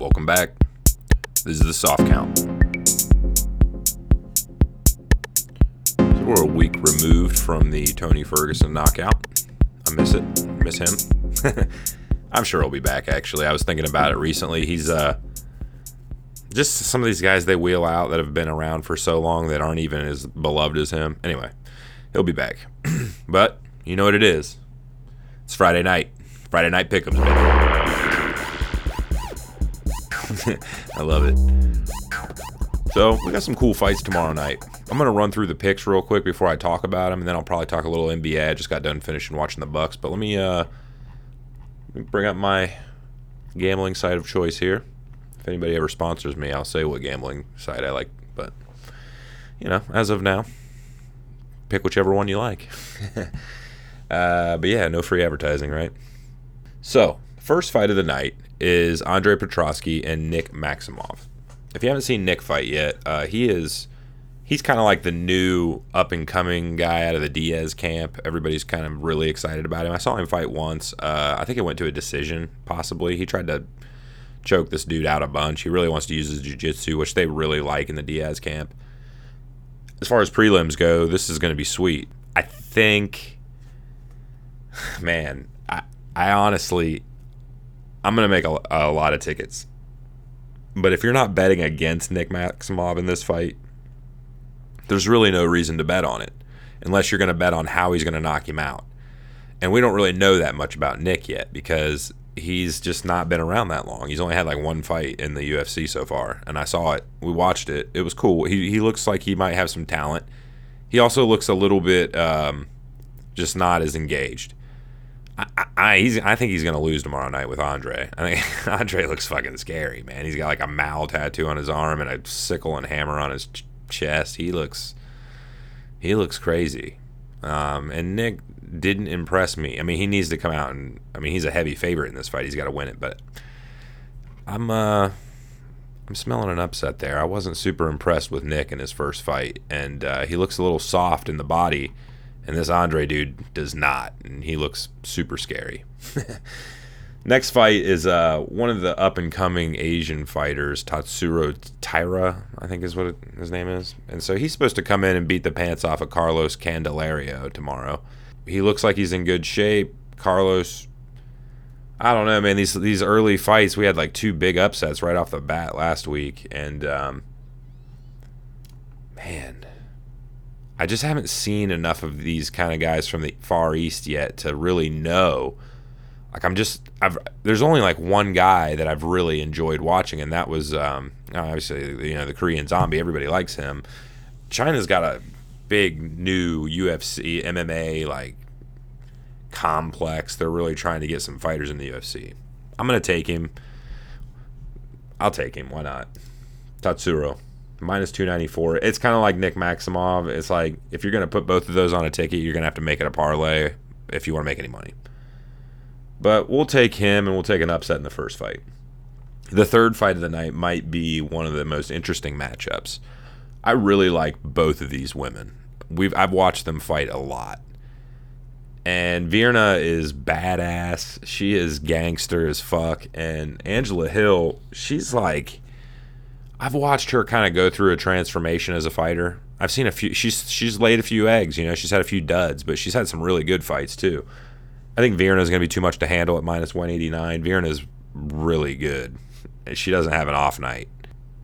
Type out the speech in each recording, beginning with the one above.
Welcome back. This is the soft count. So we're a week removed from the Tony Ferguson knockout. I miss it. Miss him. I'm sure he'll be back actually. I was thinking about it recently. He's uh just some of these guys they wheel out that have been around for so long that aren't even as beloved as him. Anyway, he'll be back. but you know what it is. It's Friday night. Friday night pick'ems, I love it. So we got some cool fights tomorrow night. I'm gonna run through the picks real quick before I talk about them, and then I'll probably talk a little NBA. I just got done finishing watching the Bucks, but let me uh let me bring up my gambling site of choice here. If anybody ever sponsors me, I'll say what gambling site I like. But you know, as of now, pick whichever one you like. uh, but yeah, no free advertising, right? So, first fight of the night is Andre Petroski and Nick Maximov. If you haven't seen Nick fight yet, uh, he is he's kind of like the new up and coming guy out of the Diaz camp. Everybody's kind of really excited about him. I saw him fight once. Uh, I think it went to a decision, possibly. He tried to choke this dude out a bunch. He really wants to use his jiu-jitsu, which they really like in the Diaz camp. As far as prelims go, this is going to be sweet. I think, man, I, I honestly, I'm going to make a, a lot of tickets. But if you're not betting against Nick Maximov in this fight, there's really no reason to bet on it unless you're going to bet on how he's going to knock him out. And we don't really know that much about Nick yet because he's just not been around that long. He's only had like one fight in the UFC so far, and I saw it. We watched it. It was cool. He he looks like he might have some talent. He also looks a little bit um, just not as engaged. I, I, he's, I think he's gonna lose tomorrow night with Andre. I think Andre looks fucking scary, man. He's got like a Mal tattoo on his arm and a sickle and hammer on his ch- chest. He looks he looks crazy. Um, and Nick didn't impress me. I mean, he needs to come out and I mean, he's a heavy favorite in this fight. He's got to win it, but I'm uh I'm smelling an upset there. I wasn't super impressed with Nick in his first fight, and uh, he looks a little soft in the body, and this Andre dude does not, and he looks super scary. Next fight is uh, one of the up and coming Asian fighters, Tatsuro Taira, I think is what it, his name is. And so he's supposed to come in and beat the pants off of Carlos Candelario tomorrow. He looks like he's in good shape. Carlos, I don't know, man. These these early fights, we had like two big upsets right off the bat last week, and um, man, I just haven't seen enough of these kind of guys from the Far East yet to really know like I'm just I've there's only like one guy that I've really enjoyed watching, and that was um, obviously you know the Korean Zombie. Everybody likes him. China's got a big new UFC MMA like complex. They're really trying to get some fighters in the UFC. I'm gonna take him. I'll take him. Why not? Tatsuro minus 294. It's kind of like Nick Maximov. It's like if you're gonna put both of those on a ticket, you're gonna have to make it a parlay if you want to make any money. But we'll take him and we'll take an upset in the first fight. The third fight of the night might be one of the most interesting matchups. I really like both of these women. We've I've watched them fight a lot. And Virna is badass. She is gangster as fuck. And Angela Hill, she's like I've watched her kind of go through a transformation as a fighter. I've seen a few she's she's laid a few eggs, you know, she's had a few duds, but she's had some really good fights too. I think Virna is going to be too much to handle at minus 189. Virna is really good. She doesn't have an off night.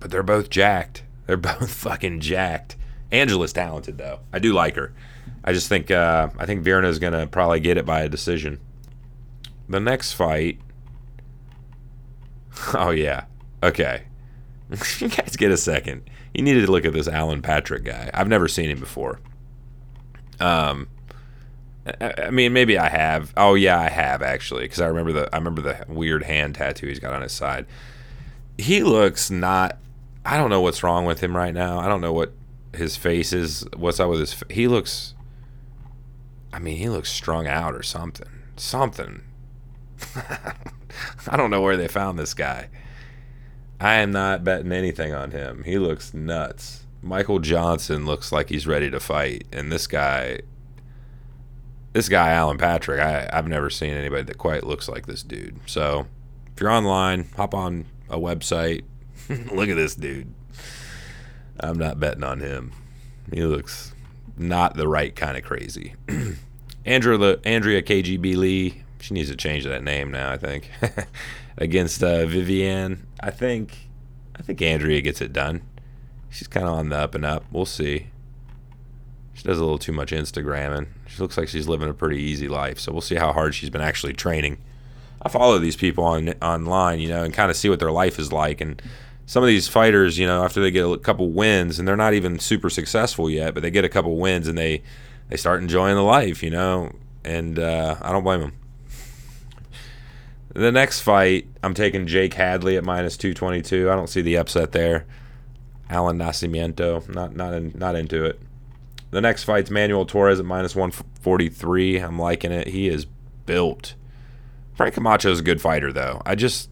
But they're both jacked. They're both fucking jacked. Angela's talented though. I do like her. I just think uh, I think Virna is going to probably get it by a decision. The next fight. Oh yeah. Okay. you guys get a second. You needed to look at this Alan Patrick guy. I've never seen him before. Um, I mean, maybe I have. Oh yeah, I have actually, because I remember the I remember the weird hand tattoo he's got on his side. He looks not. I don't know what's wrong with him right now. I don't know what his face is. What's up with his? He looks. I mean, he looks strung out or something. Something. I don't know where they found this guy. I am not betting anything on him. He looks nuts. Michael Johnson looks like he's ready to fight, and this guy this guy Alan Patrick, I, I've never seen anybody that quite looks like this dude. So if you're online, hop on a website. Look at this dude. I'm not betting on him. He looks not the right kind of crazy. Andrea, Andrea KGB Lee, she needs to change that name now. I think against uh, Viviane. I think I think Andrea gets it done. She's kind of on the up and up. We'll see. She does a little too much Instagramming. She looks like she's living a pretty easy life. So we'll see how hard she's been actually training. I follow these people on online, you know, and kind of see what their life is like. And some of these fighters, you know, after they get a couple wins, and they're not even super successful yet, but they get a couple wins and they they start enjoying the life, you know. And uh, I don't blame them. The next fight, I'm taking Jake Hadley at minus 222. I don't see the upset there. Alan Nascimento, not not in, not into it. The next fight's Manuel Torres at minus 143. I'm liking it. He is built. Frank is a good fighter, though. I just,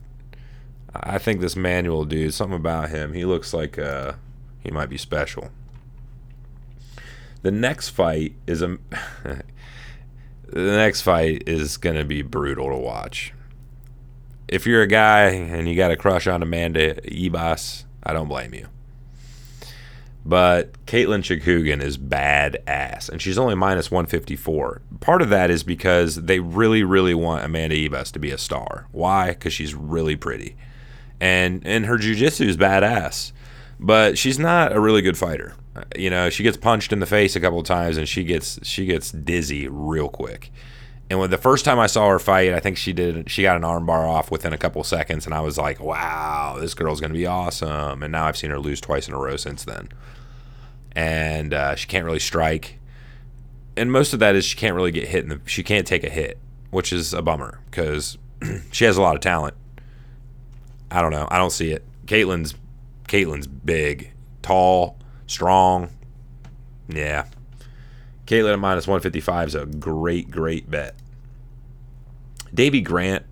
I think this Manuel dude, something about him, he looks like uh, he might be special. The next fight is a, the next fight is gonna be brutal to watch. If you're a guy and you got a crush on Amanda Ribas, I don't blame you. But Katlyn Chookagian is badass, and she's only minus 154. Part of that is because they really, really want Amanda Ribas to be a star. Why? Because she's really pretty, and and her jujitsu is badass, but she's not a really good fighter. You know, she gets punched in the face a couple of times, and she gets she gets dizzy real quick. And when the first time I saw her fight, I think she did she got an armbar off within a couple seconds, and I was like, "Wow, this girl's gonna be awesome." And now I've seen her lose twice in a row since then and uh, she can't really strike. And most of that is she can't really get hit, the, she can't take a hit, which is a bummer because she has a lot of talent. I don't know. I don't see it. Katlyn's Katlyn's big, tall, strong. Yeah. Katlyn at minus 155 is a great, great bet. Davey Grant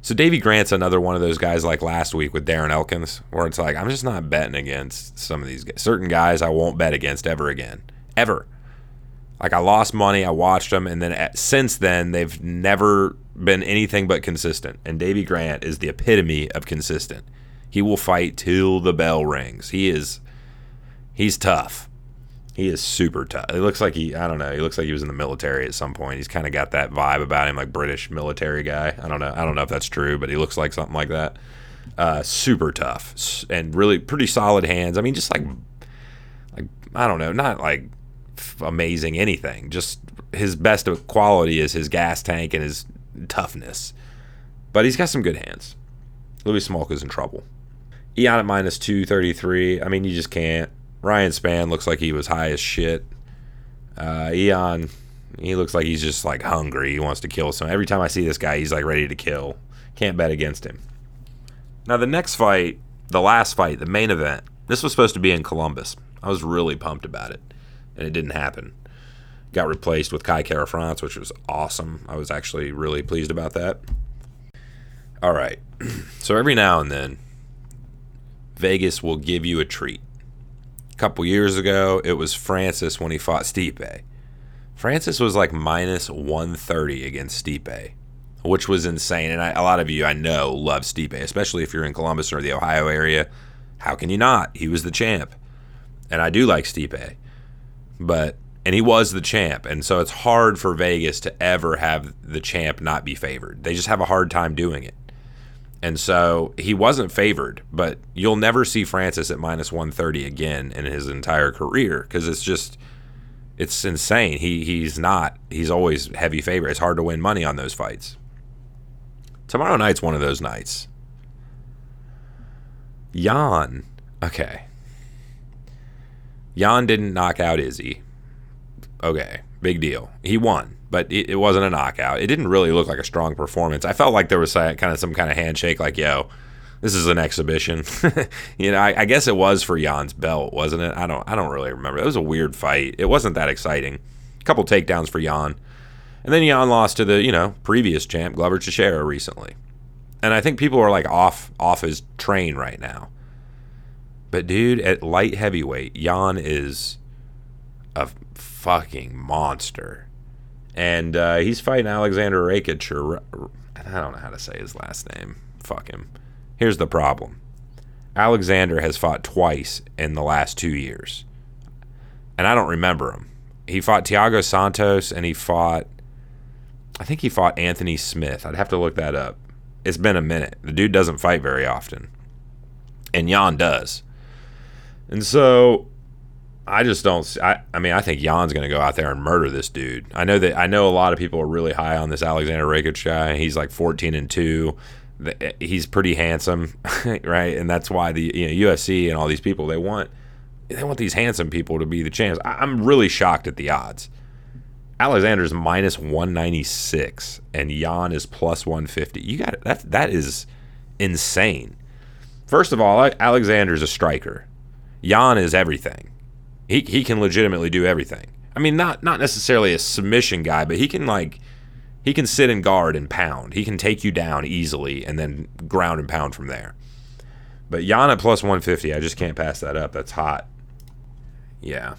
so Davey Grant's another one of those guys like last week with Darren Elkins, where it's like I'm just not betting against some of these guys. certain guys. I won't bet against ever again, ever. Like I lost money, I watched them, and then at, since then they've never been anything but consistent. And Davey Grant is the epitome of consistent. He will fight till the bell rings. He is, he's tough. He is super tough. It looks like he, I don't know, he looks like he was in the military at some point. He's kind of got that vibe about him, like British military guy. I don't know. I don't know if that's true, but he looks like something like that. Uh, super tough and really pretty solid hands. I mean, just like, like I don't know, not like amazing anything. Just his best quality is his gas tank and his toughness. But he's got some good hands. Louis Smolka's in trouble. Ion at minus 233. I mean, you just can't. Ryan Spann looks like he was high as shit. Uh, Ion, he looks like he's just like hungry. He wants to kill someone. Every time I see this guy, he's like ready to kill. Can't bet against him. Now the next fight, the last fight, the main event. This was supposed to be in Columbus. I was really pumped about it, and it didn't happen. Got replaced with Kai Kara France, which was awesome. I was actually really pleased about that. All right. So every now and then, Vegas will give you a treat couple years ago, it was Francis when he fought Stipe. Francis was like minus 130 against Stipe, which was insane. And I, a lot of you I know love Stipe, especially if you're in Columbus or the Ohio area. How can you not? He was the champ. And I do like Stipe. But and he was the champ. And so it's hard for Vegas to ever have the champ not be favored. They just have a hard time doing it. And so he wasn't favored, but you'll never see Francis at minus 130 again in his entire career because it's just it's insane. He he's not. He's always heavy favorite. It's hard to win money on those fights. Tomorrow night's one of those nights. Jan, okay. Jan didn't knock out Izzy. Okay, big deal. He won but it, it, wasn't a knockout. It didn't really look like a strong performance. I felt like there was kind of some kind of handshake, like "Yo, this is an exhibition." you know, I, I, guess it was for Jan's belt, wasn't it? I don't, I don't really remember. It was a weird fight. It wasn't that exciting. A couple takedowns for Jan, and then Jan lost to the you know previous champ Glover Teixeira recently, and I think people are like off off his train right now. But dude, at light heavyweight, Jan is a fucking monster and uh, he's fighting Alexander Rakic, or I don't know how to say his last name. Fuck him. Here's the problem Alexander has fought twice in the last two years. And I don't remember him. He fought Thiago Santos and he fought, I think he fought Anthony Smith. I'd have to look that up. It's been a minute. The dude doesn't fight very often. And Jan does. And so I just don't. I, I mean, I think Jan's going to go out there and murder this dude. I know that. I know a lot of people are really high on this Alexander Rakic guy. He's like 14 and two. Eh, he's pretty handsome, right? And that's why the you know UFC and all these people they want they want these handsome people to be the champs. I, I'm really shocked at the odds. Alexander's minus 196 and Jan is plus 150. You got it. That that is insane. First of all, Alexander's a striker. Jan is everything. He he can legitimately do everything. I mean, not not necessarily a submission guy, but he can like he can sit and guard and pound. He can take you down easily and then ground and pound from there. But Jan at plus 150, I just can't pass that up. That's hot. Yeah,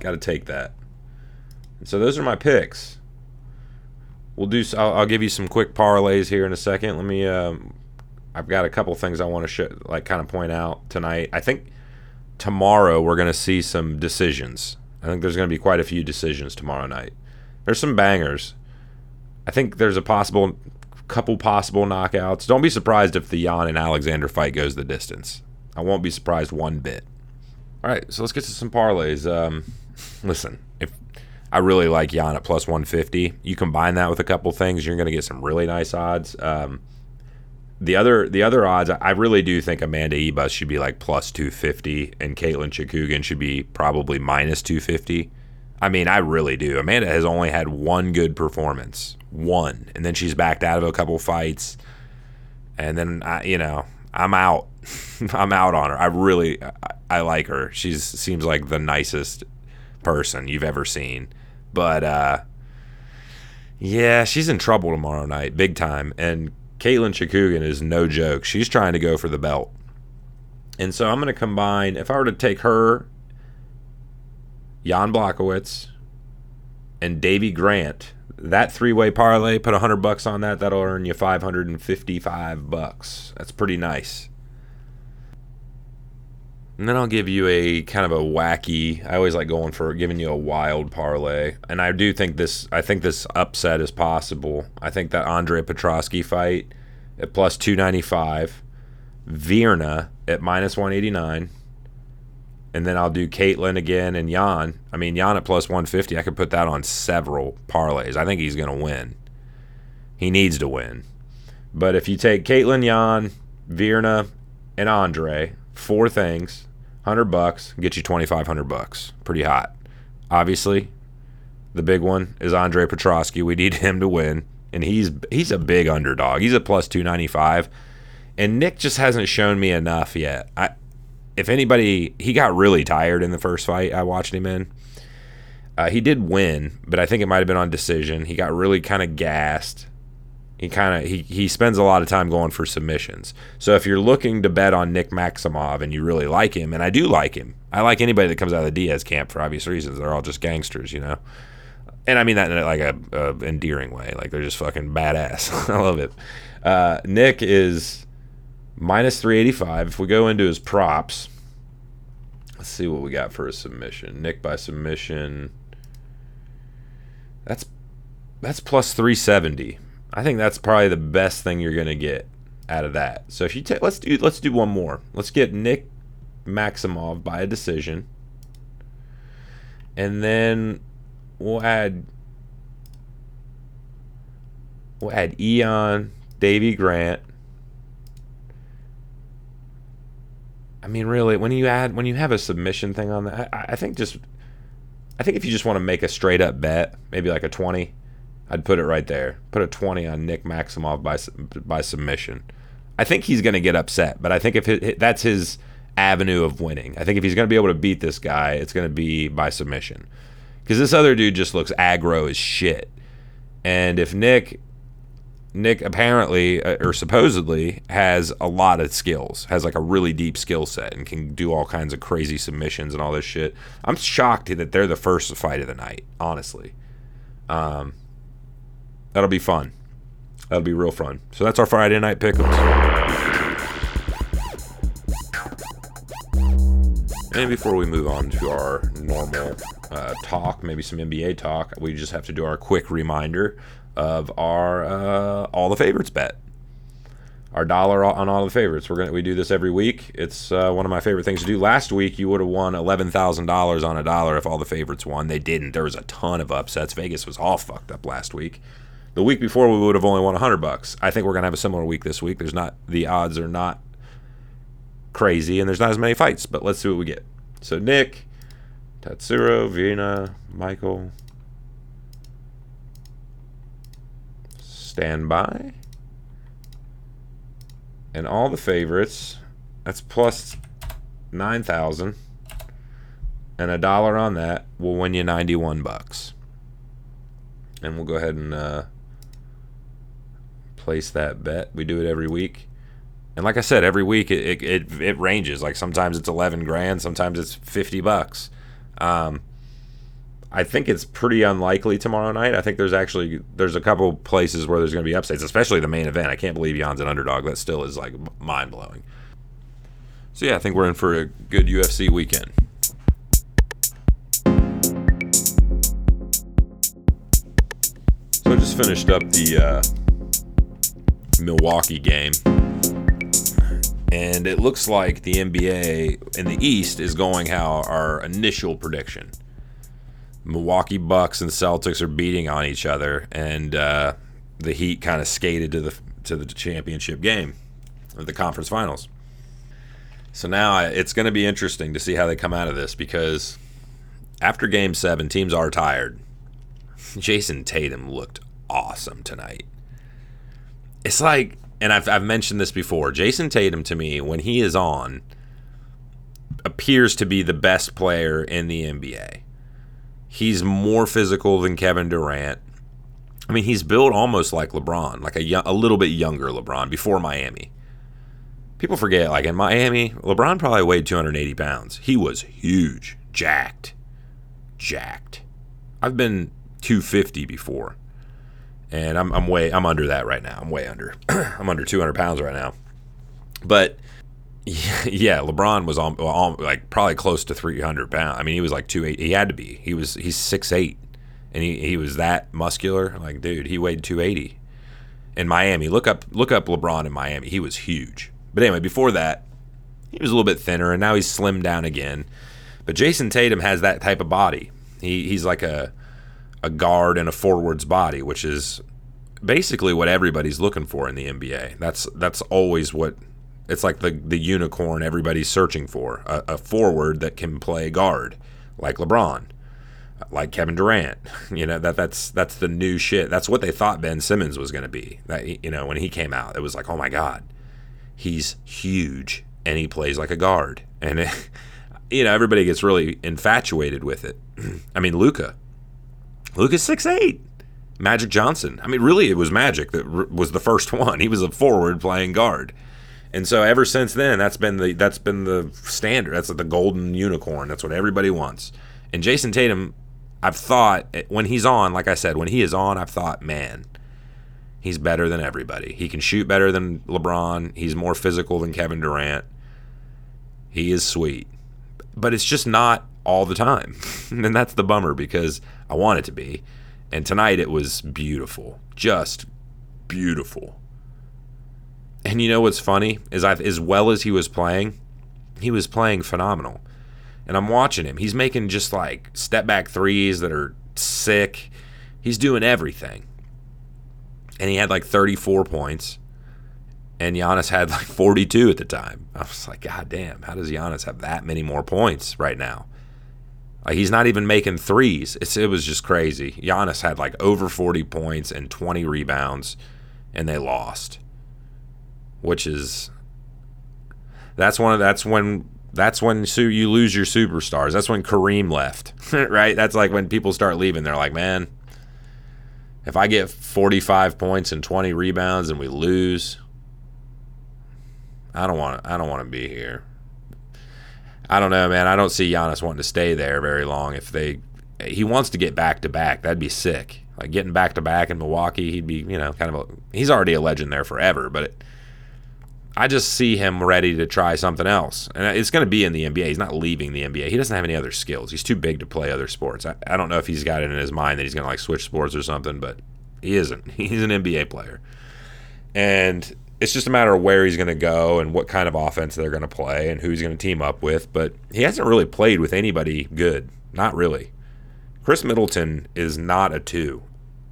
got to take that. So those are my picks. We'll do. I'll, I'll, give you some quick parlays here in a second. Let me. Um, I've got a couple things I want to show, like kind of point out tonight. I think tomorrow we're going to see some decisions. I think there's going to be quite a few decisions tomorrow night. There's some bangers. I think there's a possible couple possible knockouts. Don't be surprised if the Jan and Alexander fight goes the distance. I won't be surprised one bit. All right, so let's get to some parlays. Um, listen, if I really like Jan at plus 150, you combine that with a couple things, you're going to get some really nice odds. Um, the other the other odds, I really do think Amanda Ribas should be like plus 250 and Katlyn Chookagian should be probably minus 250. I mean, I really do. Amanda has only had one good performance, one, and then she's backed out of a couple fights, and then I, you know, I'm out. I'm out on her. I really, I, I like her. She seems like the nicest person you've ever seen, but uh, yeah, she's in trouble tomorrow night, big time, and Katlyn Chookagian is no joke. She's trying to go for the belt. And so I'm going to combine, if I were to take her, Jan Blachowicz, and Davey Grant, that three-way parlay, put 100 bucks on that, that'll earn you 555 bucks. That's pretty nice. And then I'll give you a kind of a wacky. I always like going for giving you a wild parlay, and I do think this. I think this upset is possible. I think that Andre Petroski fight at plus two ninety five, Virna at minus one eighty nine, and then I'll do Katlyn again and Jan. I mean Jan at plus one fifty. I could put that on several parlays. I think he's going to win. He needs to win. But if you take Katlyn, Jan, Virna, and Andre, four things, hundred bucks, get you twenty five hundred bucks. Pretty hot. Obviously, the big one is Andre Petroski. We need him to win, and he's he's a big underdog. He's a plus two ninety five, and Nick just hasn't shown me enough yet. I, if anybody, he got really tired in the first fight I watched him in. Uh, he did win, but I think it might have been on decision. He got really kind of gassed. He kind of he he spends a lot of time going for submissions. So if you're looking to bet on Nick Maximov and you really like him, and I do like him, I like anybody that comes out of the Diaz camp for obvious reasons. They're all just gangsters, you know. And I mean that in like a, a endearing way. Like they're just fucking badass. I love it. Uh, Nick is minus 385. If we go into his props, let's see what we got for a submission. Nick by submission. That's that's plus 370. I think that's probably the best thing you're gonna get out of that. So if you take, let's do let's do one more. Let's get Nick Maximov by a decision, and then we'll add we'll add Ion Davey Grant. I mean, really, when you add when you have a submission thing on that, I, I think just I think if you just want to make a straight up bet, maybe like a twenty I'd put it right there. Put a 20 on Nick Maximov by by submission. I think he's going to get upset, but I think if it, that's his avenue of winning. I think if he's going to be able to beat this guy, it's going to be by submission. Because this other dude just looks aggro as shit. And if Nick, Nick apparently uh, or supposedly has a lot of skills, has like a really deep skill set, and can do all kinds of crazy submissions and all this shit. I'm shocked that they're the first fight of the night, honestly. Um, That'll be fun. That'll be real fun. So that's our Friday night pickles. And before we move on to our normal uh, talk, maybe some NBA talk, we just have to do our quick reminder of our uh, all the favorites bet. Our dollar on all the favorites. We're gonna we do this every week. It's uh, one of my favorite things to do. Last week you would have won eleven thousand dollars on a dollar if all the favorites won. They didn't. There was a ton of upsets. Vegas was all fucked up last week. The week before we would have only won hundred bucks. I think we're gonna have a similar week this week. There's not the odds are not crazy, and there's not as many fights. But let's see what we get. So Nick, Tatsuro, Virna, Michael, stand by, and all the favorites. That's plus nine thousand, and a dollar on that will win you ninety-one bucks. And we'll go ahead and uh, place that bet. We do it every week. And like I said, every week it, it, it, ranges. Like sometimes it's 11 grand, sometimes it's 50 bucks. Um, I think it's pretty unlikely tomorrow night. I think there's actually there's a couple places where there's going to be upsets, especially the main event. I can't believe Jan's an underdog. That still is like mind blowing. So yeah, I think we're in for a good UFC weekend. So I just finished up the uh, Milwaukee game and it looks like the NBA in the East is going how our initial prediction. Milwaukee Bucks and Celtics are beating on each other, and uh, the Heat kind of skated to the to the championship game of the conference finals. So now it's going to be interesting to see how they come out of this because after Game Seven, teams are tired. Jayson Tatum looked awesome tonight. It's like and I've, I've mentioned this before Jayson Tatum to me, when he is on, appears to be the best player in the NBA. He's more physical than Kevin Durant. I mean, he's built almost like LeBron, like a, a little bit younger LeBron before Miami. People forget, like in Miami, LeBron probably weighed 280 pounds. He was huge, jacked, jacked. I've been 250 before and I'm, I'm way I'm under that right now. I'm way under. I'm under 200 pounds right now. But yeah, LeBron was on, on, like probably close to 300 pounds. I mean, he was like 280. He had to be. He was he's six eight, and he, he was that muscular. Like, dude, he weighed 280 in Miami. Look up look up LeBron in Miami. He was huge. But anyway, before that, he was a little bit thinner, and now he's slimmed down again. But Jayson Tatum has that type of body. He he's like a a guard and a forward's body, which is basically what everybody's looking for in the NBA. That's that's always what it's like the the unicorn everybody's searching for a, a forward that can play guard like LeBron, like Kevin Durant. You know that that's that's the new shit. That's what they thought Ben Simmons was going to be. That you know when he came out, it was like oh my god, he's huge and he plays like a guard and. It, you know, everybody gets really infatuated with it. I mean, Luka's six eight. Magic Johnson. I mean, really, it was Magic that r- was the first one. He was a forward playing guard, and so ever since then, that's been the that's been the standard. That's the golden unicorn. That's what everybody wants. And Jayson Tatum, I've thought eh, when he's on, like I said, when he is on, I've thought, man, he's better than everybody. He can shoot better than LeBron. He's more physical than Kevin Durant. He is sweet, but it's just not all the time, and that's the bummer because I want it to be. And tonight it was beautiful, just beautiful. And you know what's funny is I, as well as he was playing, he was playing phenomenal. And I'm watching him. He's making just like step back threes that are sick. He's doing everything. And he had like 34 points. And Giannis had like 42 at the time. I was like, God damn, how does Giannis have that many more points right now? Like he's not even making threes. It's, it was just crazy. Giannis had like over 40 points and 20 rebounds, and they lost. Which is that's one of that's when that's when you lose your superstars. That's when Kareem left, right? That's like when people start leaving. They're like, man, if I get 45 points and 20 rebounds and we lose, I don't want I don't want to be here. I don't know, man. I don't see Giannis wanting to stay there very long. If they, he wants to get back to back. That'd be sick. Like getting back to back in Milwaukee, he'd be, you know, kind of a. He's already a legend there forever, but it, I just see him ready to try something else. And it's going to be in the NBA. He's not leaving the NBA. He doesn't have any other skills. He's too big to play other sports. I, I don't know if he's got it in his mind that he's going to like switch sports or something, but he isn't. He's an NBA player. And it's just a matter of where he's going to go and what kind of offense they're going to play and who he's going to team up with. But he hasn't really played with anybody good. Not really. Khris Middleton is not a two.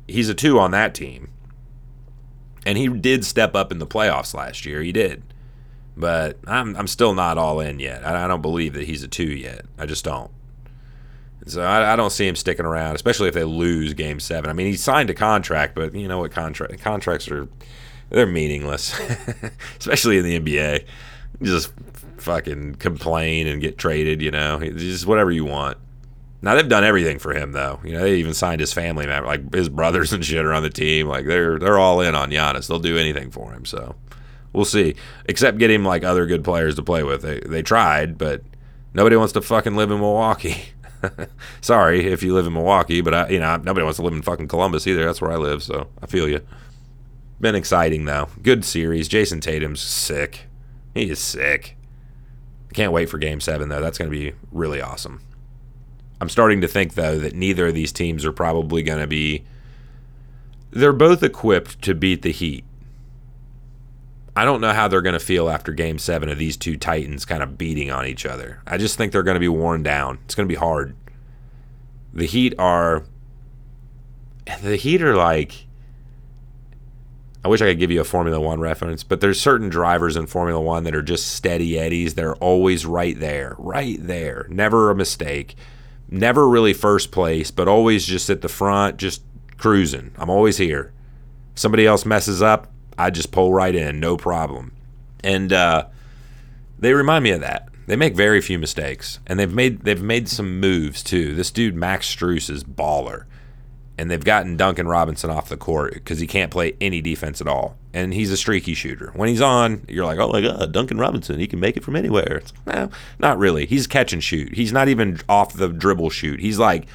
He's a two on that team. And he did step up in the playoffs last year. He did. But I'm, I'm still not all in yet. I, don't believe that he's a two yet. I just don't. So I, I, don't see him sticking around, especially if they lose Game Seven. I mean, he signed a contract, but you know what? Contract contracts are they're meaningless, especially in the NBA. You just fucking complain and get traded. You know, just whatever you want. Now they've done everything for him though. You know, they even signed his family member, like his brothers and shit are on the team. Like they're they're all in on Giannis. They'll do anything for him. So we'll see. Except get him like other good players to play with. They they tried, but nobody wants to fucking live in Milwaukee. Sorry if you live in Milwaukee, but I, you know nobody wants to live in fucking Columbus either. That's where I live, so I feel you. Been exciting though. Good series. Jayson Tatum's sick. He is sick. Can't wait for Game Seven though. That's going to be really awesome. I'm starting to think though that neither of these teams are probably going to be. They're both equipped to beat the Heat. I don't know how they're going to feel after game seven of these two Titans kind of beating on each other. I just think they're going to be worn down. It's going to be hard. The Heat are. The Heat are like. I wish I could give you a Formula One reference, but there's certain drivers in Formula One that are just steady eddies. They're always right there, right there. Never a mistake. Never really first place, but always just at the front, just cruising. I'm always here. If somebody else messes up, I just pull right in, no problem. And uh, they remind me of that. They make very few mistakes, and they've made they've made some moves too. This dude Max Strus is baller, and they've gotten Duncan Robinson off the court because he can't play any defense at all, and he's a streaky shooter. When he's on, you're like, oh my god, Duncan Robinson, he can make it from anywhere. No, not really. He's catch and shoot. He's not even off the dribble shoot. He's like.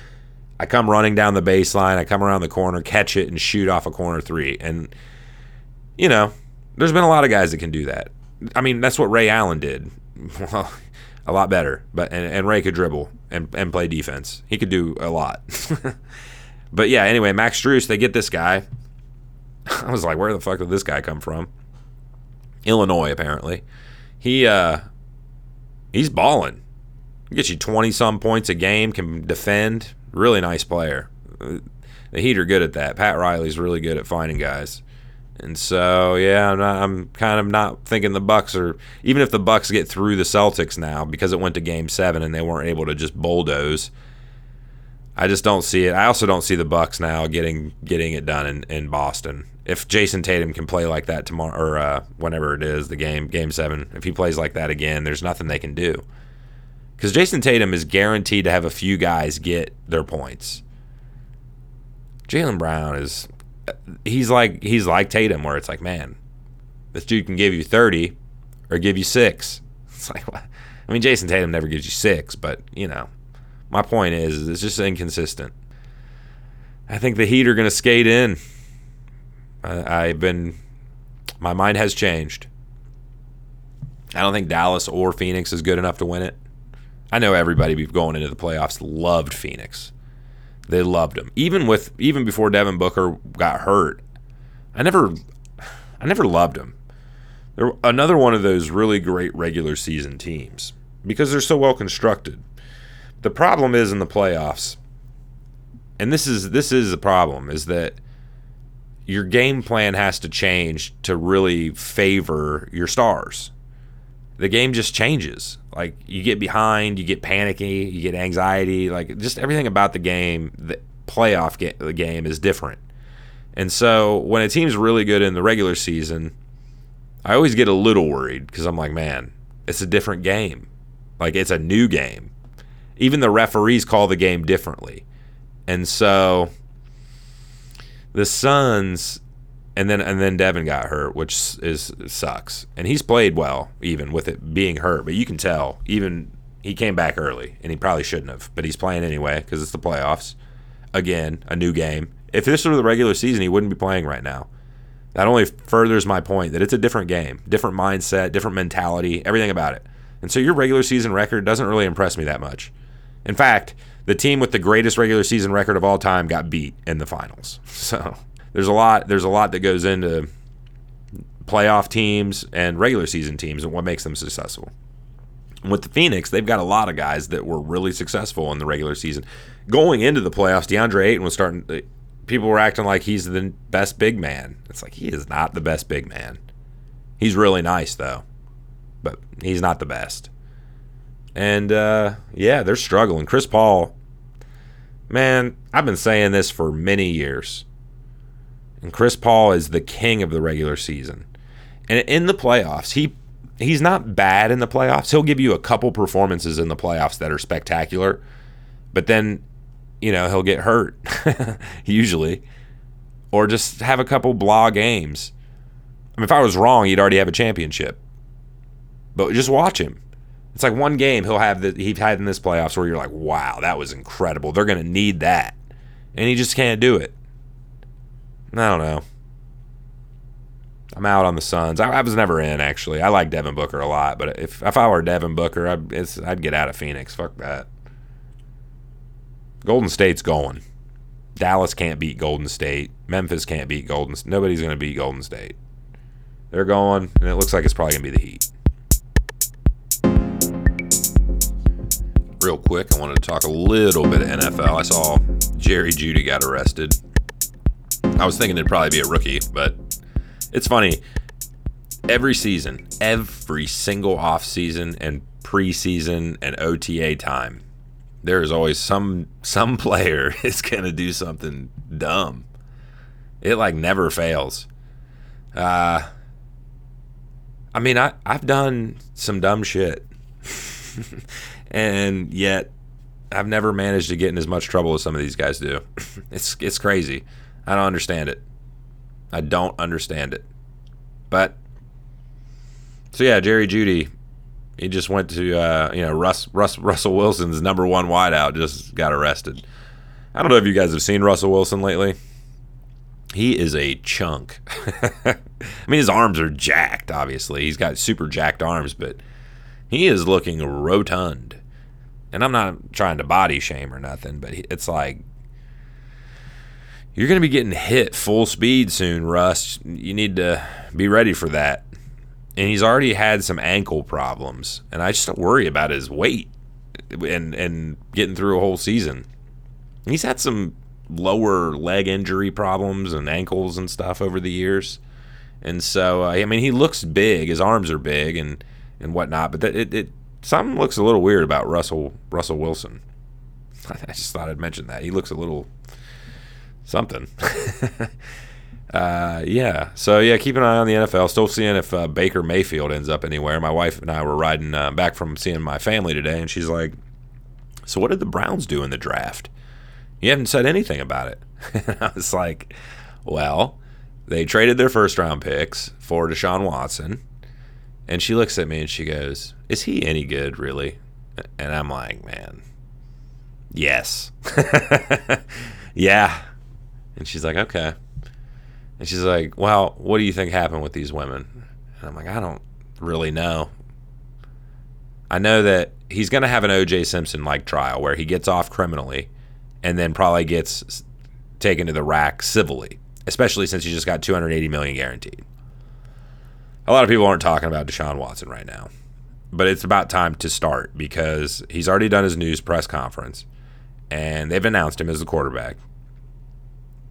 I come running down the baseline, I come around the corner, catch it, and shoot off a corner three. And you know, there's been a lot of guys that can do that. I mean, that's what Ray Allen did. Well, a lot better. But and, and Ray could dribble and, and play defense. He could do a lot. but yeah, anyway, Max Strus, they get this guy. I was like, where the fuck did this guy come from? Illinois, apparently. He uh he's balling. Gets you twenty some points a game, can defend. Really nice player. The Heat are good at that. Pat Riley's really good at finding guys. And so, yeah, I'm, not, I'm, kind of not thinking the Bucks are even if the Bucks get through the Celtics now because it went to Game Seven and they weren't able to just bulldoze. I just don't see it. I also don't see the Bucks now getting getting it done in, in Boston. If Jayson Tatum can play like that tomorrow or uh, whenever it is the game Game Seven, if he plays like that again, there's nothing they can do. Because Jayson Tatum is guaranteed to have a few guys get their points. Jaylen Brown is he's like he's like Tatum, where it's like, man, this dude can give you thirty or give you six. It's like, I mean, Jayson Tatum never gives you six, but you know, my point is, it's just inconsistent. I think the Heat are going to skate in. I, I've been, my mind has changed. I don't think Dallas or Phoenix is good enough to win it. I know everybody going into the playoffs loved Phoenix. They loved him. Even with even before Devin Booker got hurt. I never I never loved him. They're another one of those really great regular season teams because they're so well constructed. The problem is in the playoffs, and this is this is the problem, is that your game plan has to change to really favor your stars. The game just changes. Like you get behind, you get panicky, you get anxiety. Like just everything about the game, the playoff ga- the game is different. And so when a team's really good in the regular season, I always get a little worried because I'm like, man, it's a different game. Like it's a new game. Even the referees call the game differently. And so the Suns and then and then Devin got hurt, which is sucks. And he's played well, even with it being hurt. But you can tell, even he came back early, and he probably shouldn't have. But he's playing anyway because it's the playoffs. Again, a new game. If this were the regular season, he wouldn't be playing right now. That only furthers my point that it's a different game, different mindset, different mentality, everything about it. And so your regular season record doesn't really impress me that much. In fact, the team with the greatest regular season record of all time got beat in the finals. So there's a lot there's a lot that goes into playoff teams and regular season teams and what makes them successful. With the Phoenix, they've got a lot of guys that were really successful in the regular season. Going into the playoffs, DeAndre Ayton was starting. Uh, people were acting like he's the best big man. It's like he is not the best big man. He's really nice though, but he's not the best. And uh, yeah, they're struggling. Chris Paul, man, I've been saying this for many years. And Chris Paul is the king of the regular season. And in the playoffs, he he's not bad in the playoffs. He'll give you a couple performances in the playoffs that are spectacular, but then, you know, he'll get hurt usually, or just have a couple blah games. I mean, if I was wrong, he'd already have a championship. But just watch him. It's like one game he'll have that he's had in this playoffs where you're like, wow, that was incredible. They're going to need that, and he just can't do it. I don't know. I'm out on the Suns. I, I, was never in actually. I like Devin Booker a lot, but if if I were Devin Booker, I'd, I'd get out of Phoenix. Fuck that. Golden State's going. Dallas can't beat Golden State. Memphis can't beat Golden. State. Nobody's going to beat Golden State. They're going, and it looks like it's probably going to be the Heat. Real quick, I wanted to talk a little bit of NFL. I saw Jerry Jeudy got arrested. I was thinking it'd probably be a rookie, but it's funny. Every season, every single off season and preseason and OTA time, there is always some some player is gonna do something dumb. It like never fails. Uh I mean I, I've done some dumb shit. and yet I've never managed to get in as much trouble as some of these guys do. it's it's crazy. I don't understand it. I don't understand it. But so yeah, Jerry Jeudy, he just went to uh, you know Russ, Russ Russell Wilson's number one wideout just got arrested. I don't know if you guys have seen Russell Wilson lately. He is a chunk. I mean, his arms are jacked. Obviously, he's got super jacked arms, but he is looking rotund. And I'm not trying to body shame or nothing, but it's like you're going to be getting hit full speed soon, Russ. You need to be ready for that. And he's already had some ankle problems, and I just don't worry about his weight and and getting through a whole season. He's had some lower leg injury problems and ankles and stuff over the years, and so uh, I mean he looks big. His arms are big and and whatnot, but that, it, it something looks a little weird about Russell Russell Wilson. I just thought I'd mention that he looks a little something. uh, yeah. So yeah, keep an eye on the NFL. Still seeing if uh, Baker Mayfield ends up anywhere. My wife and I were riding uh, back from seeing my family today, and she's like, "So what did the Browns do in the draft? You haven't said anything about it." I was like, "Well." They traded their first round picks for Deshaun Watson. And she looks at me and she goes, Is he any good, really? And I'm like, Man, yes. yeah, and she's like, okay. And she's like, well, what do you think happened with these women? And I'm like, I don't really know. I know that he's going to have an O.J. Simpson like trial where he gets off criminally and then probably gets taken to the rack civilly, especially since he just got 280 million guaranteed. A lot of people aren't talking about Deshaun Watson right now, but it's about time to start because he's already done his news press conference and they've announced him as the quarterback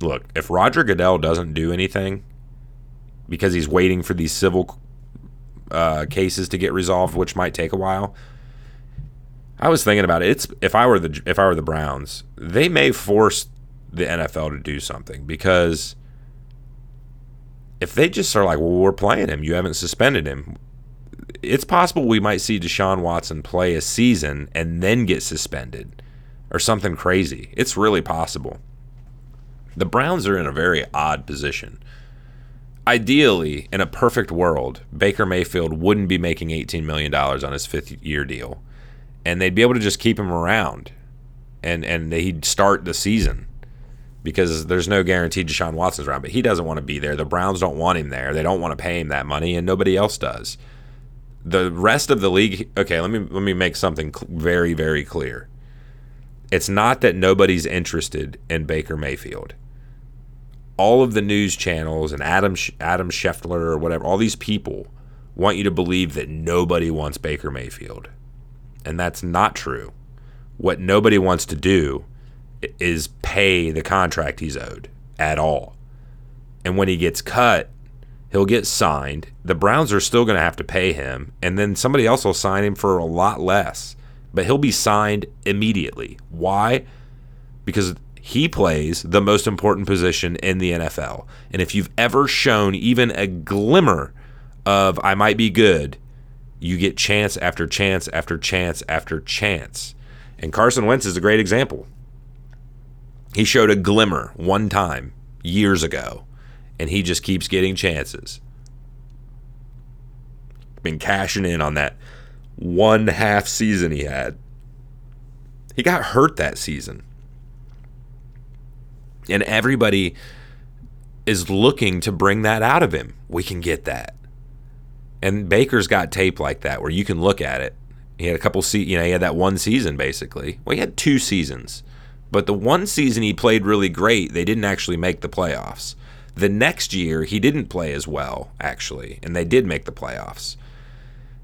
look, if Roger Goodell doesn't do anything because he's waiting for these civil uh, cases to get resolved, which might take a while. I was thinking about it. It's if I were the if I were the Browns, they may force the NFL to do something because if they just are like, well, we're playing him, you haven't suspended him. It's possible we might see Deshaun Watson play a season and then get suspended or something crazy. It's really possible. The Browns are in a very odd position. Ideally, in a perfect world, Baker Mayfield wouldn't be making $18 million on his fifth year deal. And they'd be able to just keep him around and, and he'd start the season. Because there's no guarantee Deshaun Watson's around, but he doesn't want to be there. The Browns don't want him there. They don't want to pay him that money, and nobody else does. The rest of the league, okay, let me let me make something very very clear. It's not that nobody's interested in Baker Mayfield. All of the news channels and Adam Adam Schefter or whatever, all these people want you to believe that nobody wants Baker Mayfield. And that's not true. What nobody wants to do is pay the contract he's owed at all. And when he gets cut, he'll get signed. The Browns are still going to have to pay him, and then somebody else will sign him for a lot less. But he'll be signed immediately. Why? Because he plays the most important position in the NFL. And if you've ever shown even a glimmer of I might be good, you get chance after chance after chance after chance. And Carson Wentz is a great example. He showed a glimmer one time years ago, and he just keeps getting chances. Been cashing in on that one half season he had. He got hurt that season. And everybody is looking to bring that out of him. We can get that. And Baker's got tape like that where you can look at it. He had a couple se- you know, he had that one season basically. Well, he had two seasons. But the one season he played really great, they didn't actually make the playoffs. The next year, he didn't play as well, actually, and they did make the playoffs.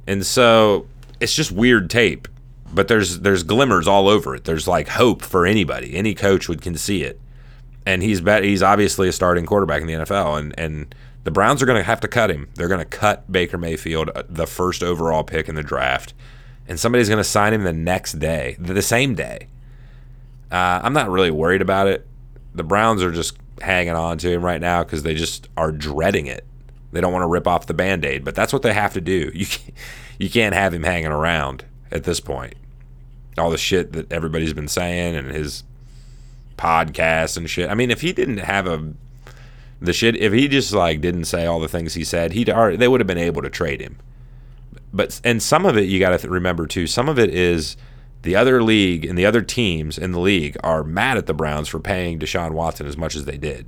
And so it's just weird tape, but there's there's glimmers all over it. There's like hope for anybody. Any coach would can see it. And he's bet he's obviously a starting quarterback in the NFL and and the Browns are going to have to cut him. They're going to cut Baker Mayfield, uh, the first overall pick in the draft, and somebody's going to sign him the next day, the same day. Uh, I'm not really worried about it. The Browns are just hanging on to him right now because they just are dreading it. They don't want to rip off the band aid, but that's what they have to do. You can't, you can't have him hanging around at this point. All the shit that everybody's been saying and his podcasts and shit. I mean, if he didn't have a the shit if he just like didn't say all the things he said he'd already, they would have been able to trade him but and some of it you got to th- remember too some of it is the other league and the other teams in the league are mad at the Browns for paying Deshaun Watson as much as they did.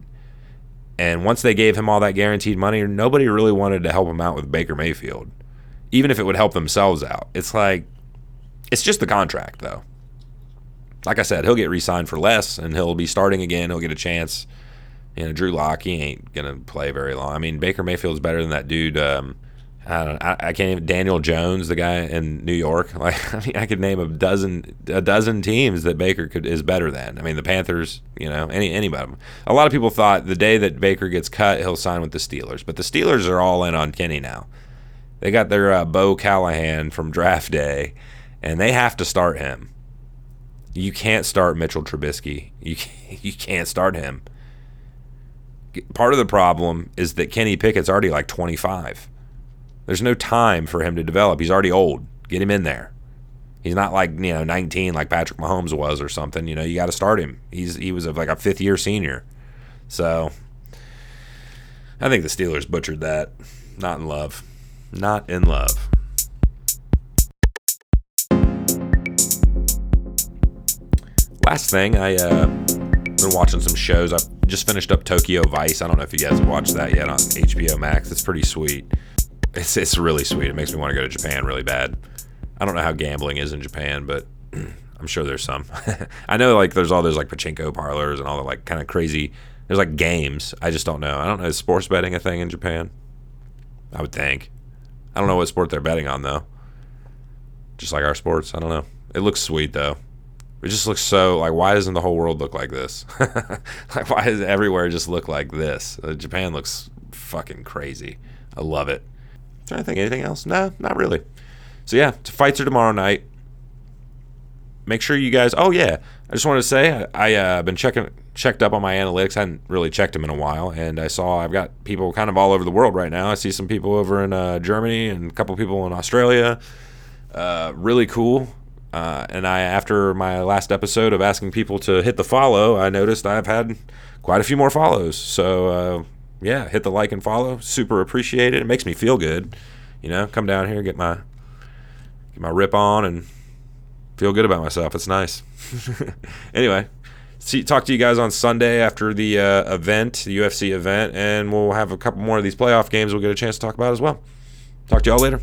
And once they gave him all that guaranteed money, nobody really wanted to help him out with Baker Mayfield, even if it would help themselves out. It's like, it's just the contract, though. Like I said, he'll get re signed for less and he'll be starting again. He'll get a chance you know, Drew Lock, he ain't gonna play very long. I mean, Baker Mayfield's better than that dude. Um, I don't. I, I, can't even. Daniel Jones, the guy in New York. Like, I mean, I could name a dozen, a dozen teams that Baker could is better than. I mean, the Panthers. You know, any anybody. A lot of people thought the day that Baker gets cut, he'll sign with the Steelers. But the Steelers are all in on Kenny now. They got their uh, Bo Callahan from draft day, and they have to start him. You can't start Mitchell Trubisky. You you can't start him part of the problem is that Kenny Pickett's already like 25. There's no time for him to develop. He's already old. Get him in there. He's not like you know 19 like Patrick Mahomes was or something. You know you got to start him. He's he was like a fifth year senior. So I think the Steelers butchered that. Not in love. Not in love. Last thing, I uh, been watching some shows. I've just finished up Tokyo Vice. I don't know if you guys have watched that yet on HBO Max. It's pretty sweet. It's it's really sweet. It makes me want to go to Japan really bad. I don't know how gambling is in Japan, but I'm sure there's some. I know like there's all those like pachinko parlors and all the like kind of crazy. There's like games. I just don't know. I don't know. Is sports betting a thing in Japan? I would think. I don't know what sport they're betting on though. Just like our sports. I don't know. It looks sweet though. It just looks so like why doesn't the whole world look like this? like why does everywhere just look like this? Uh, Japan looks fucking crazy. I love it. Trying to think anything else? No, not really. So yeah, fights are tomorrow night. Make sure you guys. Oh yeah, I just wanted to say I, I uh, been checking checked up on my analytics. I hadn't really checked them in a while, and I saw I've got people kind of all over the world right now. I see some people over in uh, Germany and a couple people in Australia. Uh, really cool. Uh, and I, after my last episode of asking people to hit the follow, I noticed I've had quite a few more follows. So uh, yeah, hit the like and follow. Super appreciate it. It makes me feel good. You know, come down here, get my get my rip on, and feel good about myself. It's nice. anyway, see, talk to you guys on Sunday after the uh, event, the UFC event, and we'll have a couple more of these playoff games we'll get a chance to talk about as well. Talk to y'all later.